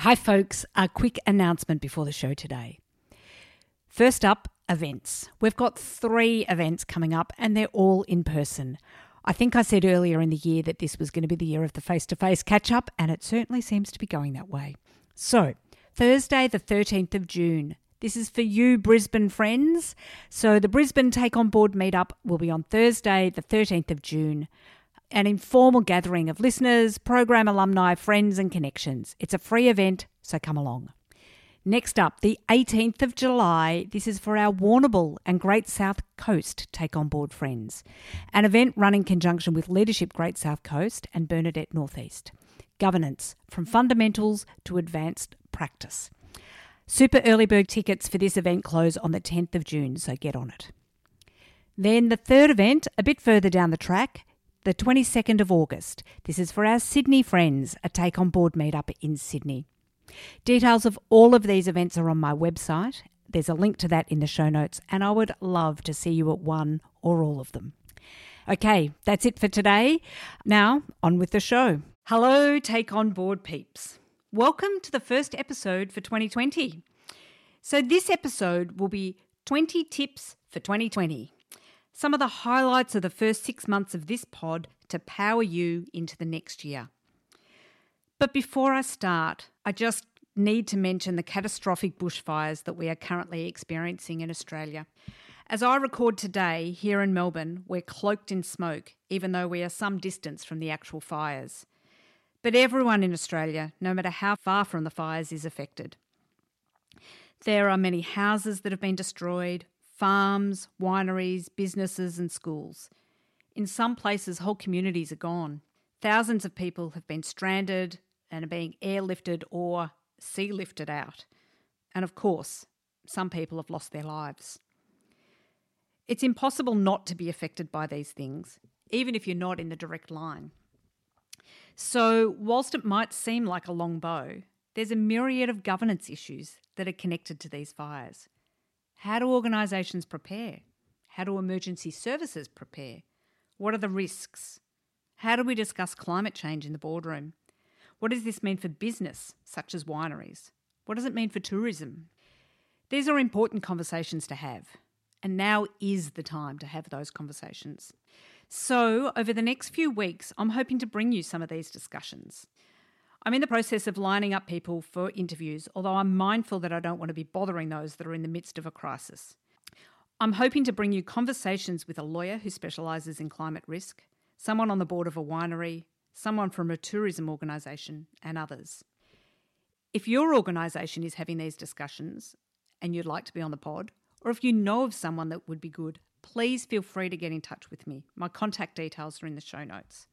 Hi, folks. A quick announcement before the show today. First up, events. We've got three events coming up, and they're all in person. I think I said earlier in the year that this was going to be the year of the face to face catch up, and it certainly seems to be going that way. So, Thursday, the 13th of June. This is for you, Brisbane friends. So, the Brisbane Take On Board meetup will be on Thursday, the 13th of June an informal gathering of listeners, program alumni, friends, and connections. It's a free event, so come along. Next up, the 18th of July. This is for our Warrnambool and Great South Coast Take On Board friends. An event run in conjunction with Leadership Great South Coast and Bernadette Northeast. Governance from fundamentals to advanced practice. Super early bird tickets for this event close on the 10th of June, so get on it. Then the third event, a bit further down the track, the 22nd of August. This is for our Sydney friends, a take on board meetup in Sydney. Details of all of these events are on my website. There's a link to that in the show notes, and I would love to see you at one or all of them. Okay, that's it for today. Now, on with the show. Hello, Take On Board peeps. Welcome to the first episode for 2020. So, this episode will be 20 tips for 2020 some of the highlights of the first six months of this pod to power you into the next year. But before I start, I just need to mention the catastrophic bushfires that we are currently experiencing in Australia. As I record today here in Melbourne, we're cloaked in smoke, even though we are some distance from the actual fires. But everyone in Australia, no matter how far from the fires, is affected. There are many houses that have been destroyed, farms, wineries, businesses, and schools. In some places, whole communities are gone. Thousands of people have been stranded and are being airlifted or sea lifted out. And of course, some people have lost their lives. It's impossible not to be affected by these things, even if you're not in the direct line. So, whilst it might seem like a long bow, there's a myriad of governance issues that are connected to these fires. How do organisations prepare? How do emergency services prepare? What are the risks? How do we discuss climate change in the boardroom? What does this mean for business, such as wineries? What does it mean for tourism? These are important conversations to have, and now is the time to have those conversations. So, over the next few weeks, I'm hoping to bring you some of these discussions. I'm in the process of lining up people for interviews, although I'm mindful that I don't want to be bothering those that are in the midst of a crisis. I'm hoping to bring you conversations with a lawyer who specialises in climate risk, someone on the board of a winery, someone from a tourism organisation, and others. If your organisation is having these discussions and you'd like to be on the pod, or if you know of someone that would be good, please feel free to get in touch with me. My contact details are in the show notes.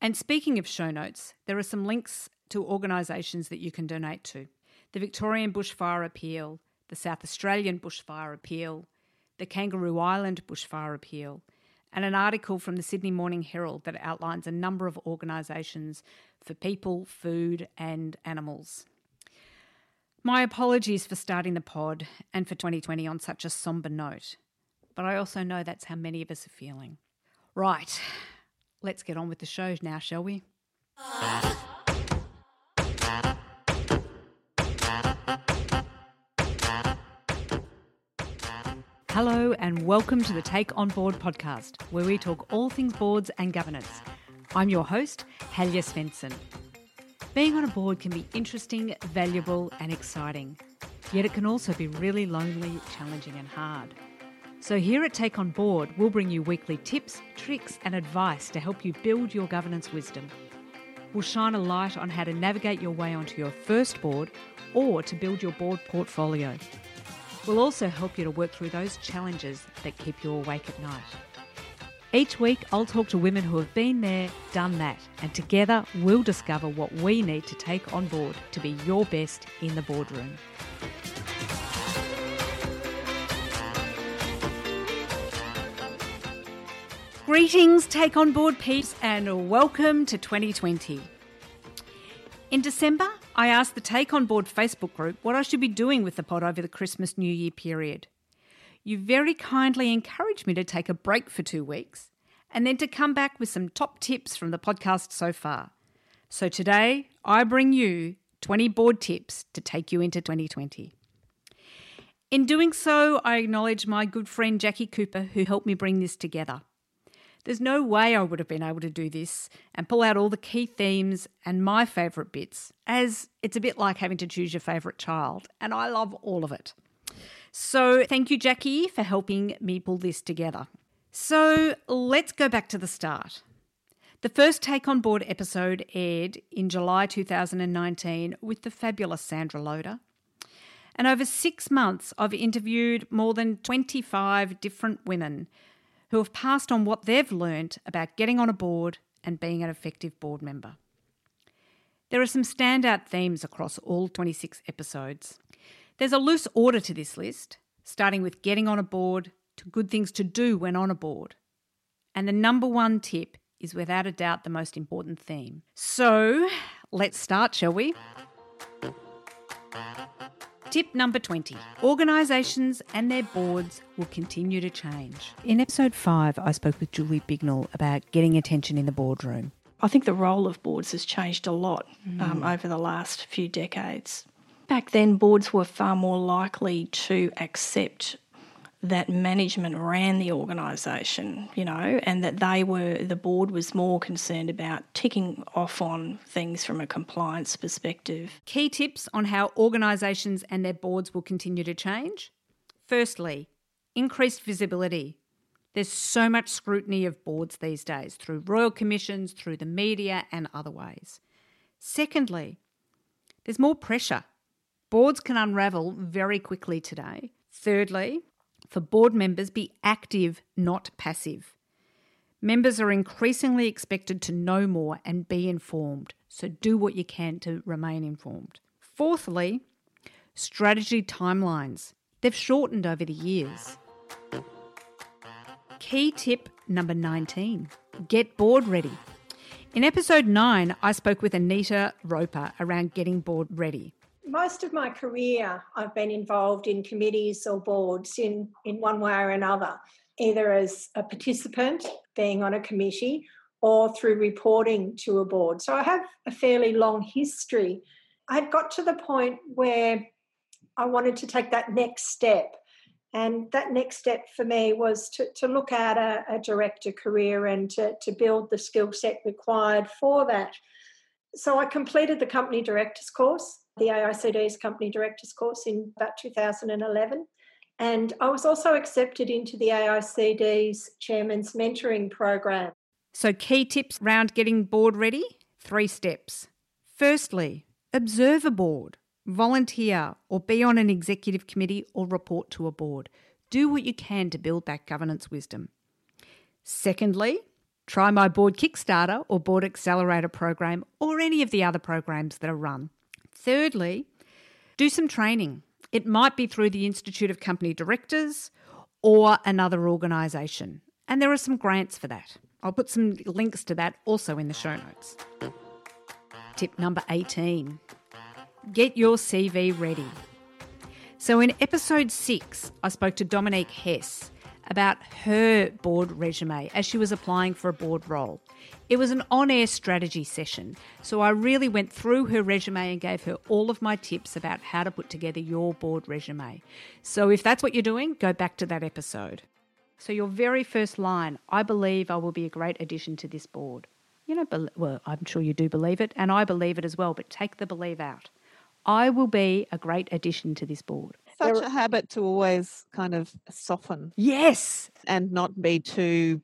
And speaking of show notes, there are some links to organisations that you can donate to the Victorian Bushfire Appeal, the South Australian Bushfire Appeal, the Kangaroo Island Bushfire Appeal, and an article from the Sydney Morning Herald that outlines a number of organisations for people, food, and animals. My apologies for starting the pod and for 2020 on such a sombre note, but I also know that's how many of us are feeling. Right, Let's get on with the show now, shall we? Hello, and welcome to the Take On Board podcast, where we talk all things boards and governance. I'm your host, Helga Svensson. Being on a board can be interesting, valuable, and exciting, yet it can also be really lonely, challenging, and hard. So, here at Take On Board, we'll bring you weekly tips, tricks, and advice to help you build your governance wisdom. We'll shine a light on how to navigate your way onto your first board or to build your board portfolio. We'll also help you to work through those challenges that keep you awake at night. Each week, I'll talk to women who have been there, done that, and together we'll discover what we need to take on board to be your best in the boardroom. Greetings, Take On Board peeps, and welcome to 2020. In December, I asked the Take On Board Facebook group what I should be doing with the pod over the Christmas New Year period. You very kindly encouraged me to take a break for two weeks and then to come back with some top tips from the podcast so far. So today, I bring you 20 board tips to take you into 2020. In doing so, I acknowledge my good friend Jackie Cooper, who helped me bring this together. There's no way I would have been able to do this and pull out all the key themes and my favourite bits, as it's a bit like having to choose your favourite child, and I love all of it. So, thank you, Jackie, for helping me pull this together. So, let's go back to the start. The first Take on Board episode aired in July 2019 with the fabulous Sandra Loader. And over six months, I've interviewed more than 25 different women who have passed on what they've learned about getting on a board and being an effective board member. There are some standout themes across all 26 episodes. There's a loose order to this list, starting with getting on a board to good things to do when on a board. And the number one tip is without a doubt the most important theme. So let's start, shall we? Tip number 20 Organisations and their boards will continue to change. In episode 5, I spoke with Julie Bignell about getting attention in the boardroom. I think the role of boards has changed a lot mm. um, over the last few decades. Back then, boards were far more likely to accept that management ran the organisation, you know, and that they were, the board was more concerned about ticking off on things from a compliance perspective. Key tips on how organisations and their boards will continue to change. Firstly, increased visibility. There's so much scrutiny of boards these days through royal commissions, through the media, and other ways. Secondly, there's more pressure. Boards can unravel very quickly today. Thirdly, for board members be active, not passive. Members are increasingly expected to know more and be informed, so do what you can to remain informed. Fourthly, strategy timelines. They've shortened over the years. Key tip number 19 get board ready. In episode 9, I spoke with Anita Roper around getting board ready most of my career, I've been involved in committees or boards in, in one way or another, either as a participant, being on a committee, or through reporting to a board. So I have a fairly long history. I got to the point where I wanted to take that next step. And that next step for me was to, to look at a, a director career and to, to build the skill set required for that. So I completed the company directors course the AICD's company directors course in about 2011. And I was also accepted into the AICD's chairman's mentoring program. So, key tips around getting board ready three steps. Firstly, observe a board, volunteer, or be on an executive committee or report to a board. Do what you can to build that governance wisdom. Secondly, try my board Kickstarter or board accelerator program or any of the other programs that are run. Thirdly, do some training. It might be through the Institute of Company Directors or another organisation. And there are some grants for that. I'll put some links to that also in the show notes. Tip number 18 get your CV ready. So, in episode six, I spoke to Dominique Hess about her board resume as she was applying for a board role. It was an on air strategy session, so I really went through her resume and gave her all of my tips about how to put together your board resume. So if that's what you're doing, go back to that episode. So, your very first line I believe I will be a great addition to this board. You know, well, I'm sure you do believe it, and I believe it as well, but take the believe out. I will be a great addition to this board such a habit to always kind of soften. Yes. And not be too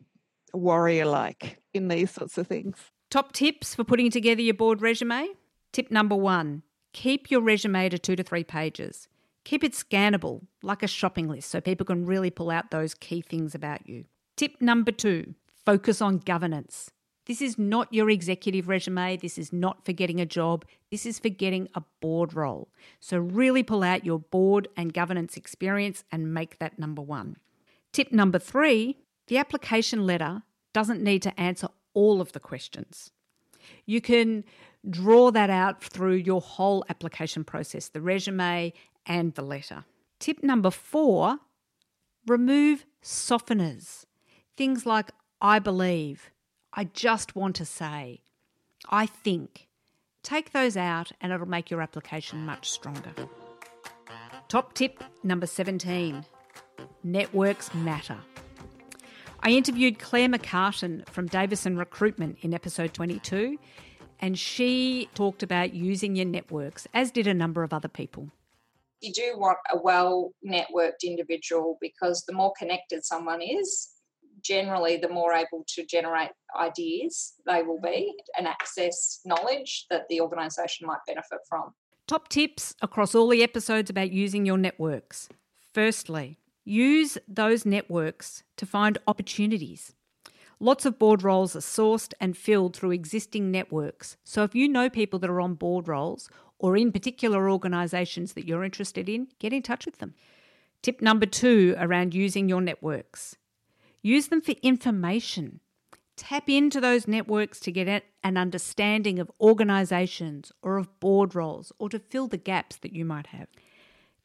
warrior like in these sorts of things. Top tips for putting together your board resume? Tip number one keep your resume to two to three pages. Keep it scannable, like a shopping list, so people can really pull out those key things about you. Tip number two focus on governance. This is not your executive resume. This is not for getting a job. This is for getting a board role. So, really pull out your board and governance experience and make that number one. Tip number three the application letter doesn't need to answer all of the questions. You can draw that out through your whole application process, the resume and the letter. Tip number four remove softeners. Things like I believe, I just want to say, I think, Take those out and it'll make your application much stronger. Top tip number 17 Networks matter. I interviewed Claire McCartan from Davidson Recruitment in episode 22, and she talked about using your networks, as did a number of other people. You do want a well networked individual because the more connected someone is, generally the more able to generate ideas they will be and access knowledge that the organisation might benefit from. Top tips across all the episodes about using your networks. Firstly, use those networks to find opportunities. Lots of board roles are sourced and filled through existing networks. So if you know people that are on board roles or in particular organisations that you're interested in, get in touch with them. Tip number two around using your networks use them for information. Tap into those networks to get an understanding of organisations or of board roles or to fill the gaps that you might have.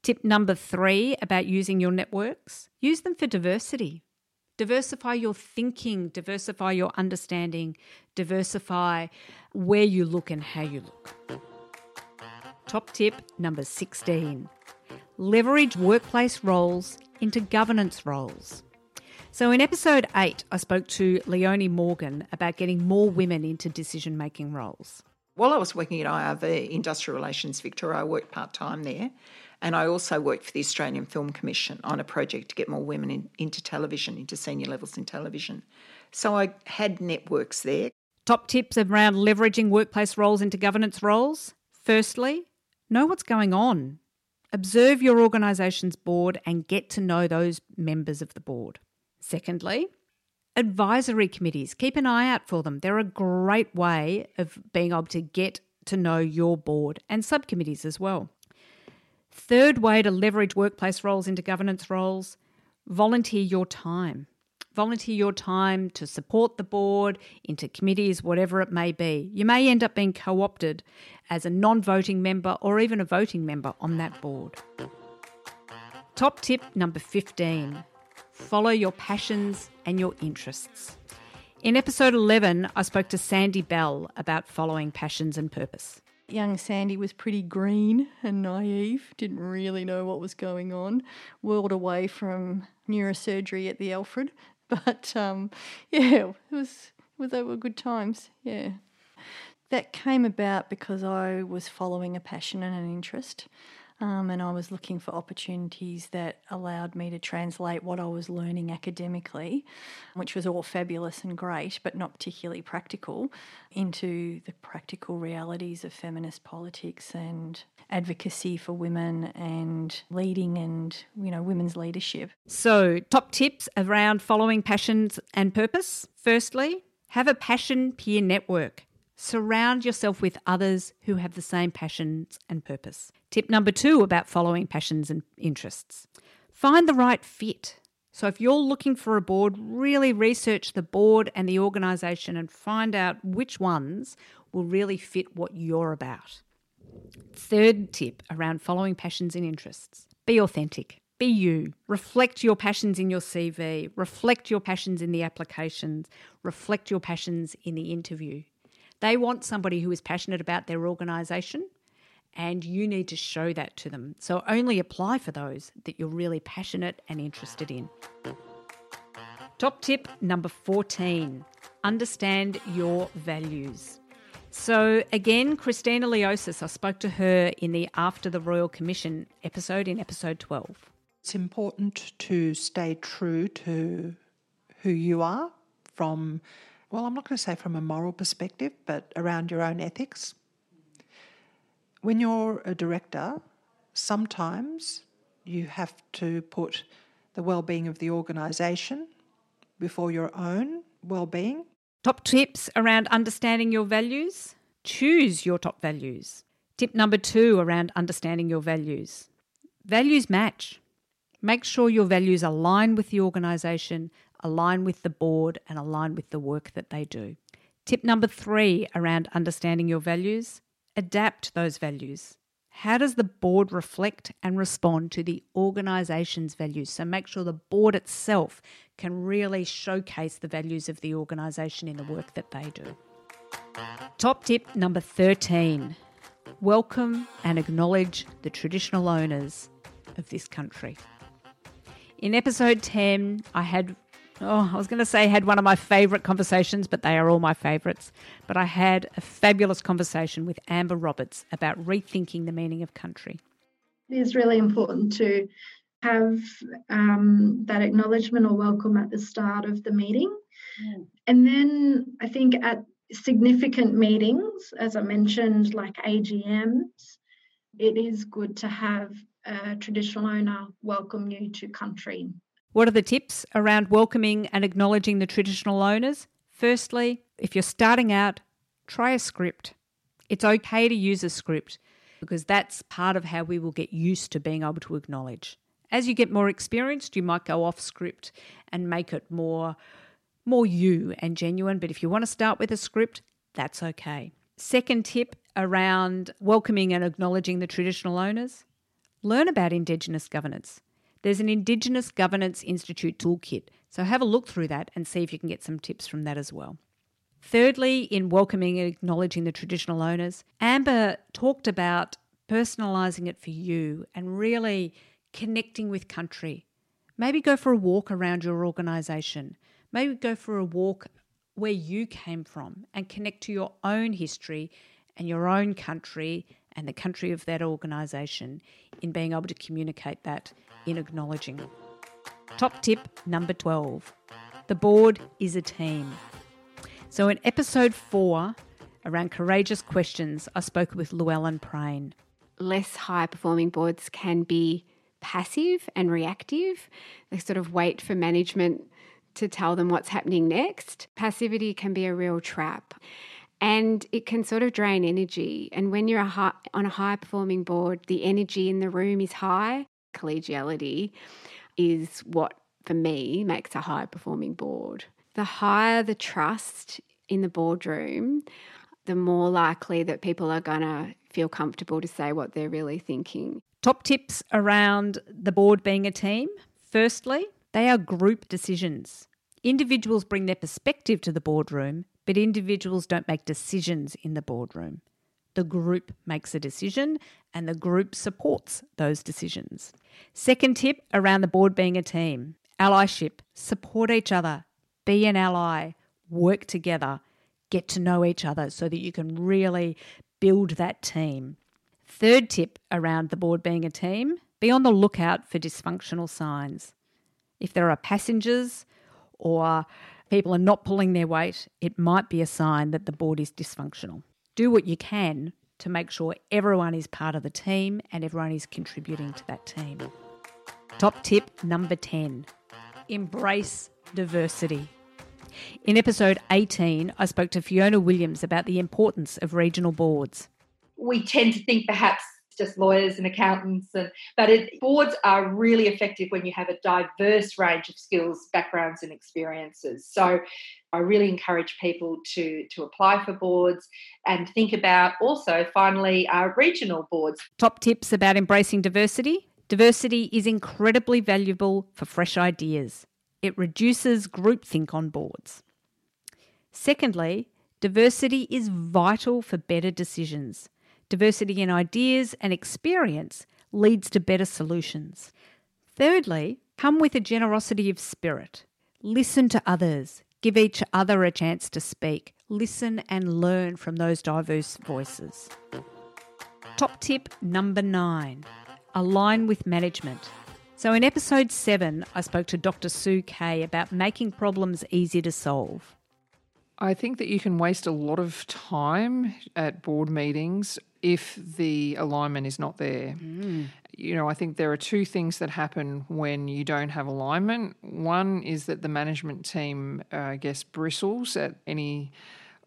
Tip number three about using your networks use them for diversity. Diversify your thinking, diversify your understanding, diversify where you look and how you look. Top tip number 16 leverage workplace roles into governance roles. So, in episode 8, I spoke to Leonie Morgan about getting more women into decision making roles. While I was working at IRV, Industrial Relations Victoria, I worked part time there. And I also worked for the Australian Film Commission on a project to get more women in, into television, into senior levels in television. So I had networks there. Top tips around leveraging workplace roles into governance roles. Firstly, know what's going on. Observe your organisation's board and get to know those members of the board. Secondly, advisory committees. Keep an eye out for them. They're a great way of being able to get to know your board and subcommittees as well. Third way to leverage workplace roles into governance roles volunteer your time. Volunteer your time to support the board, into committees, whatever it may be. You may end up being co opted as a non voting member or even a voting member on that board. Top tip number 15 follow your passions and your interests. In episode 11, I spoke to Sandy Bell about following passions and purpose. Young Sandy was pretty green and naive, didn't really know what was going on, whirled away from neurosurgery at the Alfred. But um, yeah, it was, it was, they were good times, yeah. That came about because I was following a passion and an interest. Um, and I was looking for opportunities that allowed me to translate what I was learning academically, which was all fabulous and great, but not particularly practical, into the practical realities of feminist politics and advocacy for women and leading and you know women's leadership. So, top tips around following passions and purpose. Firstly, have a passion peer network. Surround yourself with others who have the same passions and purpose. Tip number two about following passions and interests find the right fit. So, if you're looking for a board, really research the board and the organisation and find out which ones will really fit what you're about. Third tip around following passions and interests be authentic. Be you. Reflect your passions in your CV. Reflect your passions in the applications. Reflect your passions in the interview. They want somebody who is passionate about their organisation, and you need to show that to them. So only apply for those that you're really passionate and interested in. Top tip number 14 understand your values. So, again, Christina Leosis, I spoke to her in the After the Royal Commission episode in episode 12. It's important to stay true to who you are from well, I'm not going to say from a moral perspective, but around your own ethics. When you're a director, sometimes you have to put the well-being of the organisation before your own well-being. Top tips around understanding your values. Choose your top values. Tip number two around understanding your values. Values match. Make sure your values align with the organisation, align with the board, and align with the work that they do. Tip number three around understanding your values adapt those values. How does the board reflect and respond to the organisation's values? So make sure the board itself can really showcase the values of the organisation in the work that they do. Top tip number 13 welcome and acknowledge the traditional owners of this country. In episode 10, I had, oh, I was going to say, had one of my favourite conversations, but they are all my favourites. But I had a fabulous conversation with Amber Roberts about rethinking the meaning of country. It is really important to have um, that acknowledgement or welcome at the start of the meeting. Mm. And then I think at significant meetings, as I mentioned, like AGMs, it is good to have traditional owner welcome you to country. What are the tips around welcoming and acknowledging the traditional owners? Firstly, if you're starting out, try a script. It's okay to use a script because that's part of how we will get used to being able to acknowledge. As you get more experienced, you might go off script and make it more more you and genuine. But if you want to start with a script, that's okay. Second tip around welcoming and acknowledging the traditional owners learn about Indigenous governance. There's an Indigenous Governance Institute toolkit, so have a look through that and see if you can get some tips from that as well. Thirdly, in welcoming and acknowledging the traditional owners, Amber talked about personalising it for you and really connecting with country. Maybe go for a walk around your organisation. Maybe go for a walk where you came from and connect to your own history and your own country and the country of that organisation in being able to communicate that in acknowledging. Top tip number 12 the board is a team. So, in episode four, around courageous questions, I spoke with Llewellyn Prain. Less high performing boards can be passive and reactive. They sort of wait for management to tell them what's happening next. Passivity can be a real trap and it can sort of drain energy. And when you're a high, on a high performing board, the energy in the room is high. Collegiality is what, for me, makes a high performing board. The higher the trust in the boardroom, the more likely that people are going to feel comfortable to say what they're really thinking. Top tips around the board being a team. Firstly, they are group decisions. Individuals bring their perspective to the boardroom, but individuals don't make decisions in the boardroom. The group makes a decision and the group supports those decisions. Second tip around the board being a team allyship. Support each other, be an ally, work together, get to know each other so that you can really build that team. Third tip around the board being a team be on the lookout for dysfunctional signs. If there are passengers or people are not pulling their weight, it might be a sign that the board is dysfunctional. Do what you can to make sure everyone is part of the team and everyone is contributing to that team. Top tip number 10 embrace diversity. In episode 18, I spoke to Fiona Williams about the importance of regional boards. We tend to think perhaps just lawyers and accountants and but it, boards are really effective when you have a diverse range of skills backgrounds and experiences. So i really encourage people to to apply for boards and think about also finally our regional boards. Top tips about embracing diversity. Diversity is incredibly valuable for fresh ideas. It reduces groupthink on boards. Secondly diversity is vital for better decisions Diversity in ideas and experience leads to better solutions. Thirdly, come with a generosity of spirit. Listen to others. Give each other a chance to speak. Listen and learn from those diverse voices. Top tip number nine align with management. So, in episode seven, I spoke to Dr. Sue Kay about making problems easy to solve. I think that you can waste a lot of time at board meetings if the alignment is not there. Mm. You know, I think there are two things that happen when you don't have alignment. One is that the management team, uh, I guess, bristles at any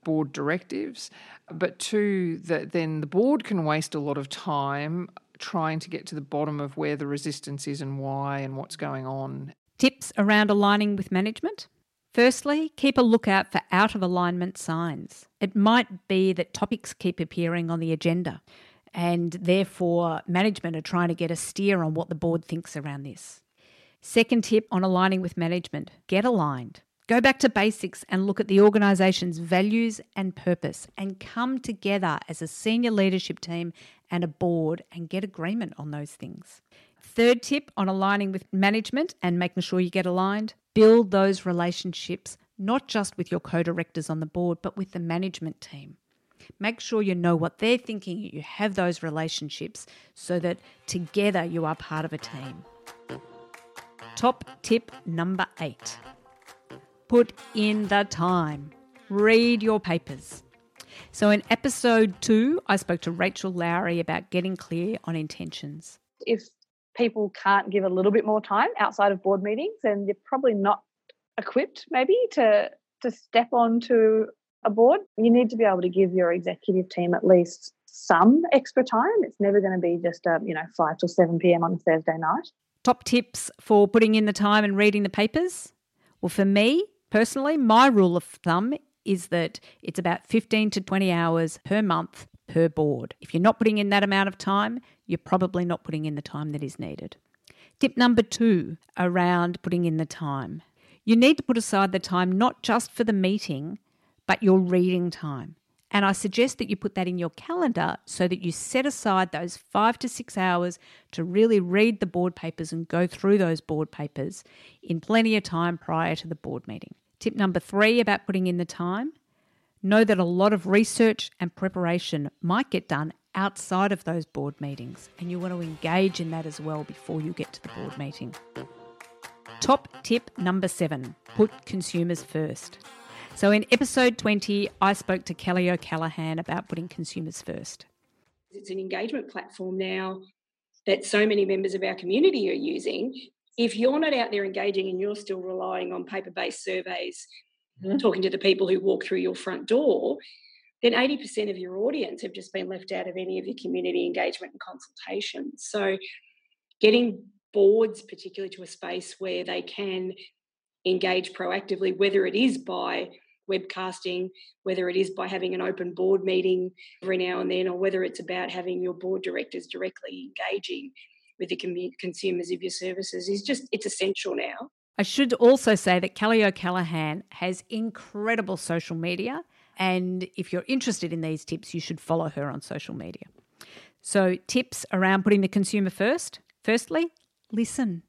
board directives, but two, that then the board can waste a lot of time trying to get to the bottom of where the resistance is and why and what's going on. Tips around aligning with management? Firstly, keep a lookout for out of alignment signs. It might be that topics keep appearing on the agenda, and therefore management are trying to get a steer on what the board thinks around this. Second tip on aligning with management get aligned. Go back to basics and look at the organisation's values and purpose and come together as a senior leadership team and a board and get agreement on those things. Third tip on aligning with management and making sure you get aligned build those relationships not just with your co directors on the board, but with the management team. Make sure you know what they're thinking, you have those relationships so that together you are part of a team. Top tip number eight put in the time, read your papers. So, in episode two, I spoke to Rachel Lowry about getting clear on intentions. If people can't give a little bit more time outside of board meetings, and they're probably not equipped, maybe, to, to step onto a board. You need to be able to give your executive team at least some extra time. It's never going to be just, a, you know, 5 till 7 p.m. on a Thursday night. Top tips for putting in the time and reading the papers? Well, for me personally, my rule of thumb is that it's about 15 to 20 hours per month per board. If you're not putting in that amount of time, you're probably not putting in the time that is needed. Tip number two around putting in the time. You need to put aside the time not just for the meeting, but your reading time. And I suggest that you put that in your calendar so that you set aside those five to six hours to really read the board papers and go through those board papers in plenty of time prior to the board meeting. Tip number three about putting in the time know that a lot of research and preparation might get done outside of those board meetings, and you want to engage in that as well before you get to the board meeting. Top tip number seven put consumers first. So, in episode 20, I spoke to Kelly O'Callaghan about putting consumers first. It's an engagement platform now that so many members of our community are using. If you're not out there engaging and you're still relying on paper based surveys, mm-hmm. talking to the people who walk through your front door, then 80% of your audience have just been left out of any of your community engagement and consultation. So, getting boards, particularly to a space where they can engage proactively, whether it is by webcasting, whether it is by having an open board meeting every now and then, or whether it's about having your board directors directly engaging with the consumers of your services, is just it's essential now. I should also say that Kelly O'Callaghan has incredible social media. And if you're interested in these tips, you should follow her on social media. So, tips around putting the consumer first. Firstly, listen.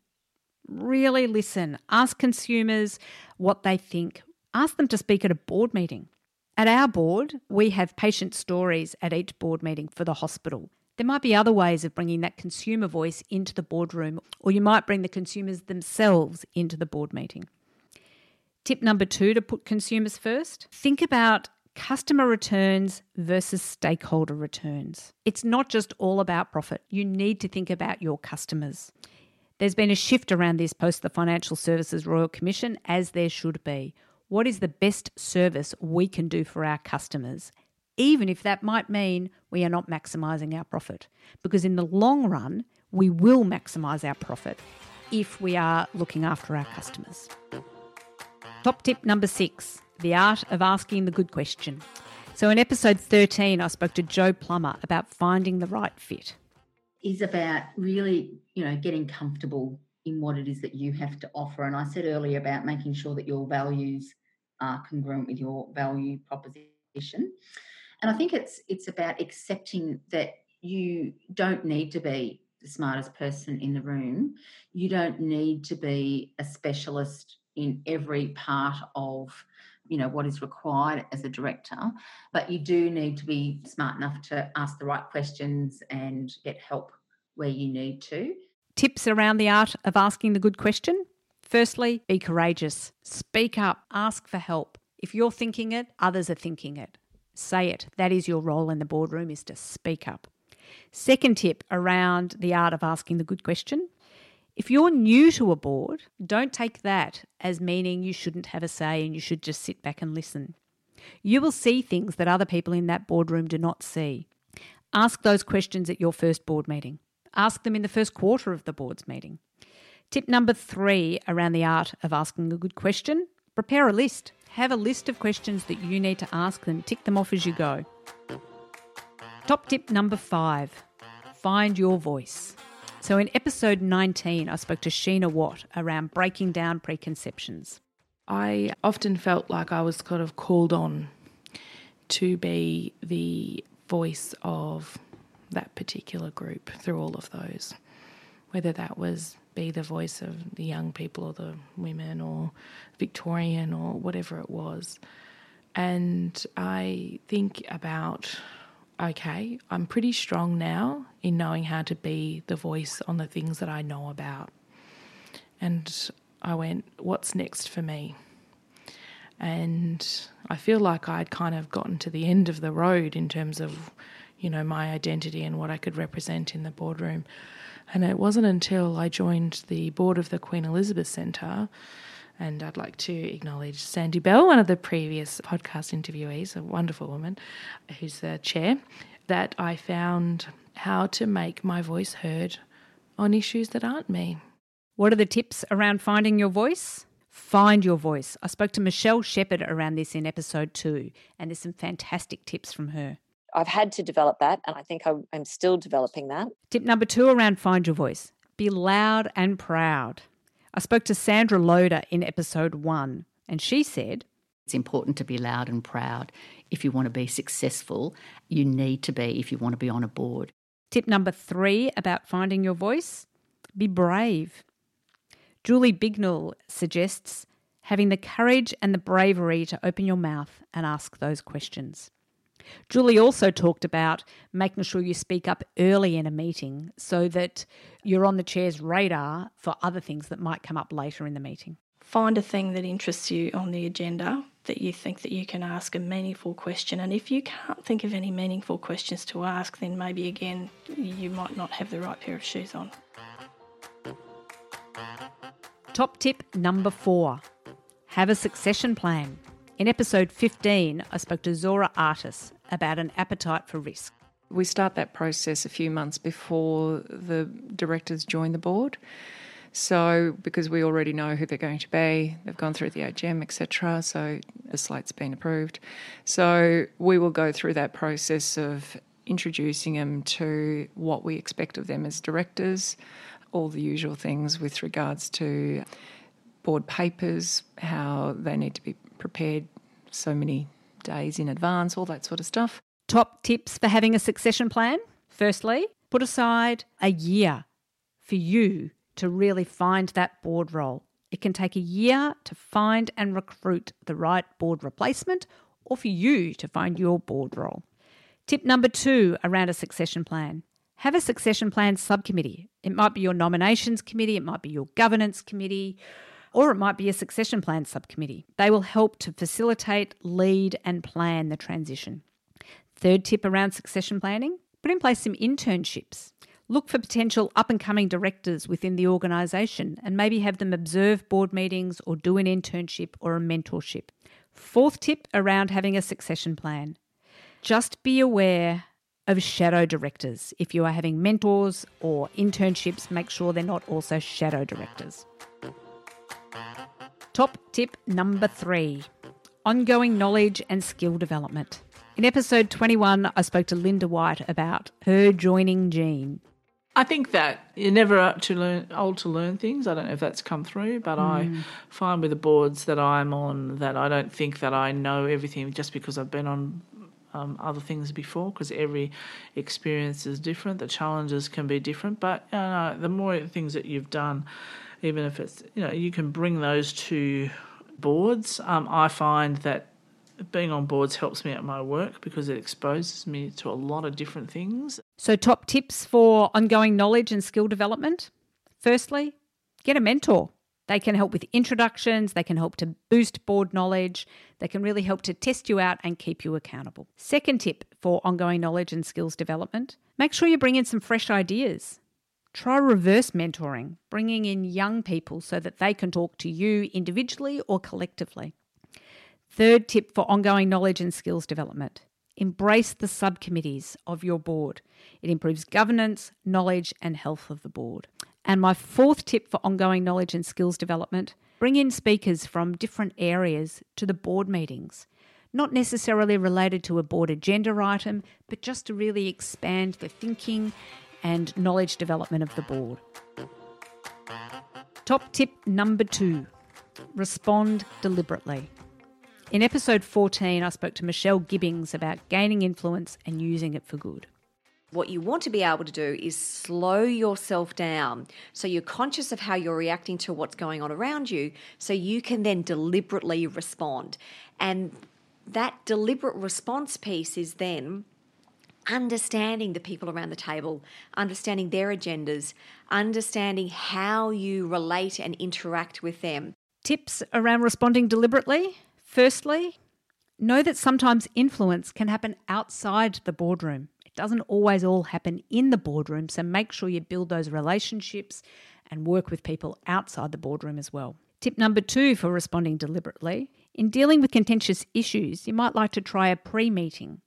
Really listen. Ask consumers what they think. Ask them to speak at a board meeting. At our board, we have patient stories at each board meeting for the hospital. There might be other ways of bringing that consumer voice into the boardroom, or you might bring the consumers themselves into the board meeting. Tip number two to put consumers first think about customer returns versus stakeholder returns. It's not just all about profit, you need to think about your customers. There's been a shift around this post the Financial Services Royal Commission, as there should be. What is the best service we can do for our customers, even if that might mean we are not maximising our profit? Because in the long run, we will maximise our profit if we are looking after our customers. Top tip number six the art of asking the good question. So, in episode 13, I spoke to Joe Plummer about finding the right fit is about really, you know, getting comfortable in what it is that you have to offer. And I said earlier about making sure that your values are congruent with your value proposition. And I think it's it's about accepting that you don't need to be the smartest person in the room. You don't need to be a specialist in every part of you know what is required as a director but you do need to be smart enough to ask the right questions and get help where you need to. Tips around the art of asking the good question? Firstly be courageous. Speak up. Ask for help. If you're thinking it others are thinking it say it that is your role in the boardroom is to speak up second tip around the art of asking the good question if you're new to a board, don't take that as meaning you shouldn't have a say and you should just sit back and listen. You will see things that other people in that boardroom do not see. Ask those questions at your first board meeting. Ask them in the first quarter of the board's meeting. Tip number three around the art of asking a good question prepare a list. Have a list of questions that you need to ask them, tick them off as you go. Top tip number five find your voice. So in episode 19, I spoke to Sheena Watt around breaking down preconceptions. I often felt like I was kind of called on to be the voice of that particular group through all of those, whether that was be the voice of the young people or the women or Victorian or whatever it was. And I think about okay, I'm pretty strong now in knowing how to be the voice on the things that I know about. And I went, what's next for me? And I feel like I'd kind of gotten to the end of the road in terms of, you know, my identity and what I could represent in the boardroom. And it wasn't until I joined the board of the Queen Elizabeth Centre, and I'd like to acknowledge Sandy Bell, one of the previous podcast interviewees, a wonderful woman who's the chair, that I found how to make my voice heard on issues that aren't me. What are the tips around finding your voice? Find your voice. I spoke to Michelle Shepherd around this in episode two, and there's some fantastic tips from her. I've had to develop that, and I think I'm still developing that. Tip number two around find your voice be loud and proud. I spoke to Sandra Loader in episode one, and she said, It's important to be loud and proud. If you want to be successful, you need to be if you want to be on a board. Tip number three about finding your voice be brave. Julie Bignell suggests having the courage and the bravery to open your mouth and ask those questions. Julie also talked about making sure you speak up early in a meeting so that you're on the chair's radar for other things that might come up later in the meeting. Find a thing that interests you on the agenda that you think that you can ask a meaningful question and if you can't think of any meaningful questions to ask then maybe again you might not have the right pair of shoes on. Top tip number 4. Have a succession plan. In episode 15, I spoke to Zora Artis about an appetite for risk. We start that process a few months before the directors join the board. So, because we already know who they're going to be, they've gone through the AGM, etc. So, the slate's been approved. So, we will go through that process of introducing them to what we expect of them as directors, all the usual things with regards to board papers, how they need to be prepared so many days in advance, all that sort of stuff. Top tips for having a succession plan? Firstly, put aside a year for you to really find that board role. It can take a year to find and recruit the right board replacement or for you to find your board role. Tip number two around a succession plan have a succession plan subcommittee. It might be your nominations committee, it might be your governance committee, or it might be a succession plan subcommittee. They will help to facilitate, lead, and plan the transition. Third tip around succession planning put in place some internships. Look for potential up and coming directors within the organisation and maybe have them observe board meetings or do an internship or a mentorship. Fourth tip around having a succession plan just be aware of shadow directors. If you are having mentors or internships, make sure they're not also shadow directors. Top tip number three ongoing knowledge and skill development. In episode 21, I spoke to Linda White about her joining Gene. I think that you're never to learn, old to learn things. I don't know if that's come through, but mm. I find with the boards that I'm on that I don't think that I know everything just because I've been on um, other things before because every experience is different. The challenges can be different, but you know, the more things that you've done, even if it's you know you can bring those to boards. Um, I find that being on boards helps me at my work because it exposes me to a lot of different things. So, top tips for ongoing knowledge and skill development. Firstly, get a mentor. They can help with introductions, they can help to boost board knowledge, they can really help to test you out and keep you accountable. Second tip for ongoing knowledge and skills development make sure you bring in some fresh ideas. Try reverse mentoring, bringing in young people so that they can talk to you individually or collectively. Third tip for ongoing knowledge and skills development embrace the subcommittees of your board. It improves governance, knowledge, and health of the board. And my fourth tip for ongoing knowledge and skills development bring in speakers from different areas to the board meetings. Not necessarily related to a board agenda item, but just to really expand the thinking and knowledge development of the board. Top tip number two respond deliberately. In episode 14, I spoke to Michelle Gibbings about gaining influence and using it for good. What you want to be able to do is slow yourself down so you're conscious of how you're reacting to what's going on around you so you can then deliberately respond. And that deliberate response piece is then understanding the people around the table, understanding their agendas, understanding how you relate and interact with them. Tips around responding deliberately? Firstly, know that sometimes influence can happen outside the boardroom. It doesn't always all happen in the boardroom, so make sure you build those relationships and work with people outside the boardroom as well. Tip number two for responding deliberately in dealing with contentious issues, you might like to try a pre meeting,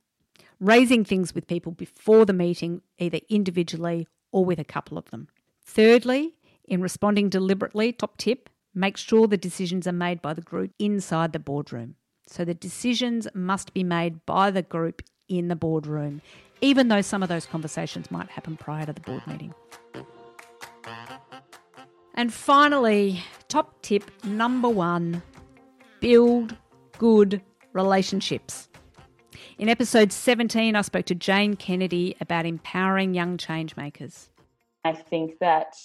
raising things with people before the meeting, either individually or with a couple of them. Thirdly, in responding deliberately, top tip, make sure the decisions are made by the group inside the boardroom. So the decisions must be made by the group in the boardroom, even though some of those conversations might happen prior to the board meeting. And finally, top tip number one build good relationships. In episode 17, I spoke to Jane Kennedy about empowering young changemakers. I think that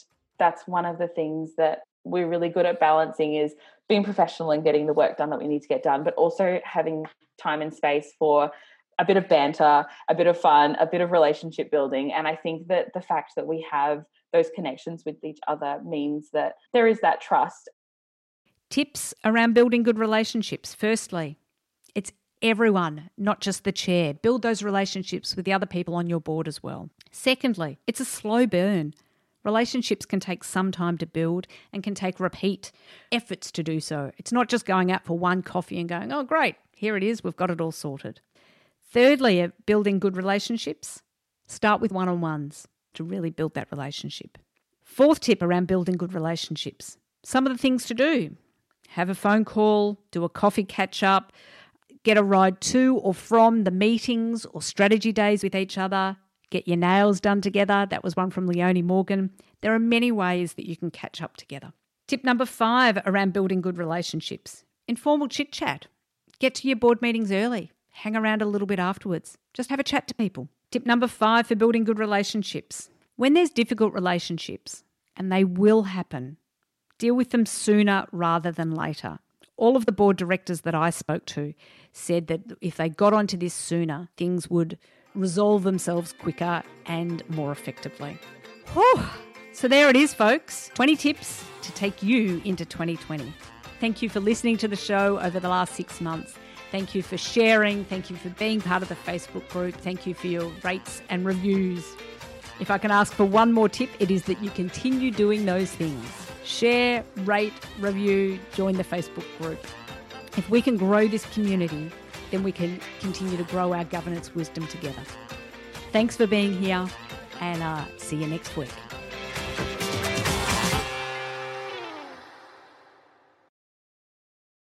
that's one of the things that we're really good at balancing is being professional and getting the work done that we need to get done, but also having time and space for a bit of banter, a bit of fun, a bit of relationship building. And I think that the fact that we have those connections with each other means that there is that trust. Tips around building good relationships. Firstly, it's everyone, not just the chair. Build those relationships with the other people on your board as well. Secondly, it's a slow burn. Relationships can take some time to build and can take repeat efforts to do so. It's not just going out for one coffee and going, oh, great, here it is, we've got it all sorted. Thirdly, uh, building good relationships, start with one on ones to really build that relationship. Fourth tip around building good relationships some of the things to do have a phone call, do a coffee catch up, get a ride to or from the meetings or strategy days with each other, get your nails done together. That was one from Leonie Morgan. There are many ways that you can catch up together. Tip number five around building good relationships informal chit chat. Get to your board meetings early, hang around a little bit afterwards, just have a chat to people. Tip number five for building good relationships. When there's difficult relationships, and they will happen, deal with them sooner rather than later. All of the board directors that I spoke to said that if they got onto this sooner, things would resolve themselves quicker and more effectively. Whew. So there it is, folks 20 tips to take you into 2020. Thank you for listening to the show over the last six months. Thank you for sharing. Thank you for being part of the Facebook group. Thank you for your rates and reviews. If I can ask for one more tip, it is that you continue doing those things. Share, rate, review, join the Facebook group. If we can grow this community, then we can continue to grow our governance wisdom together. Thanks for being here, and uh, see you next week.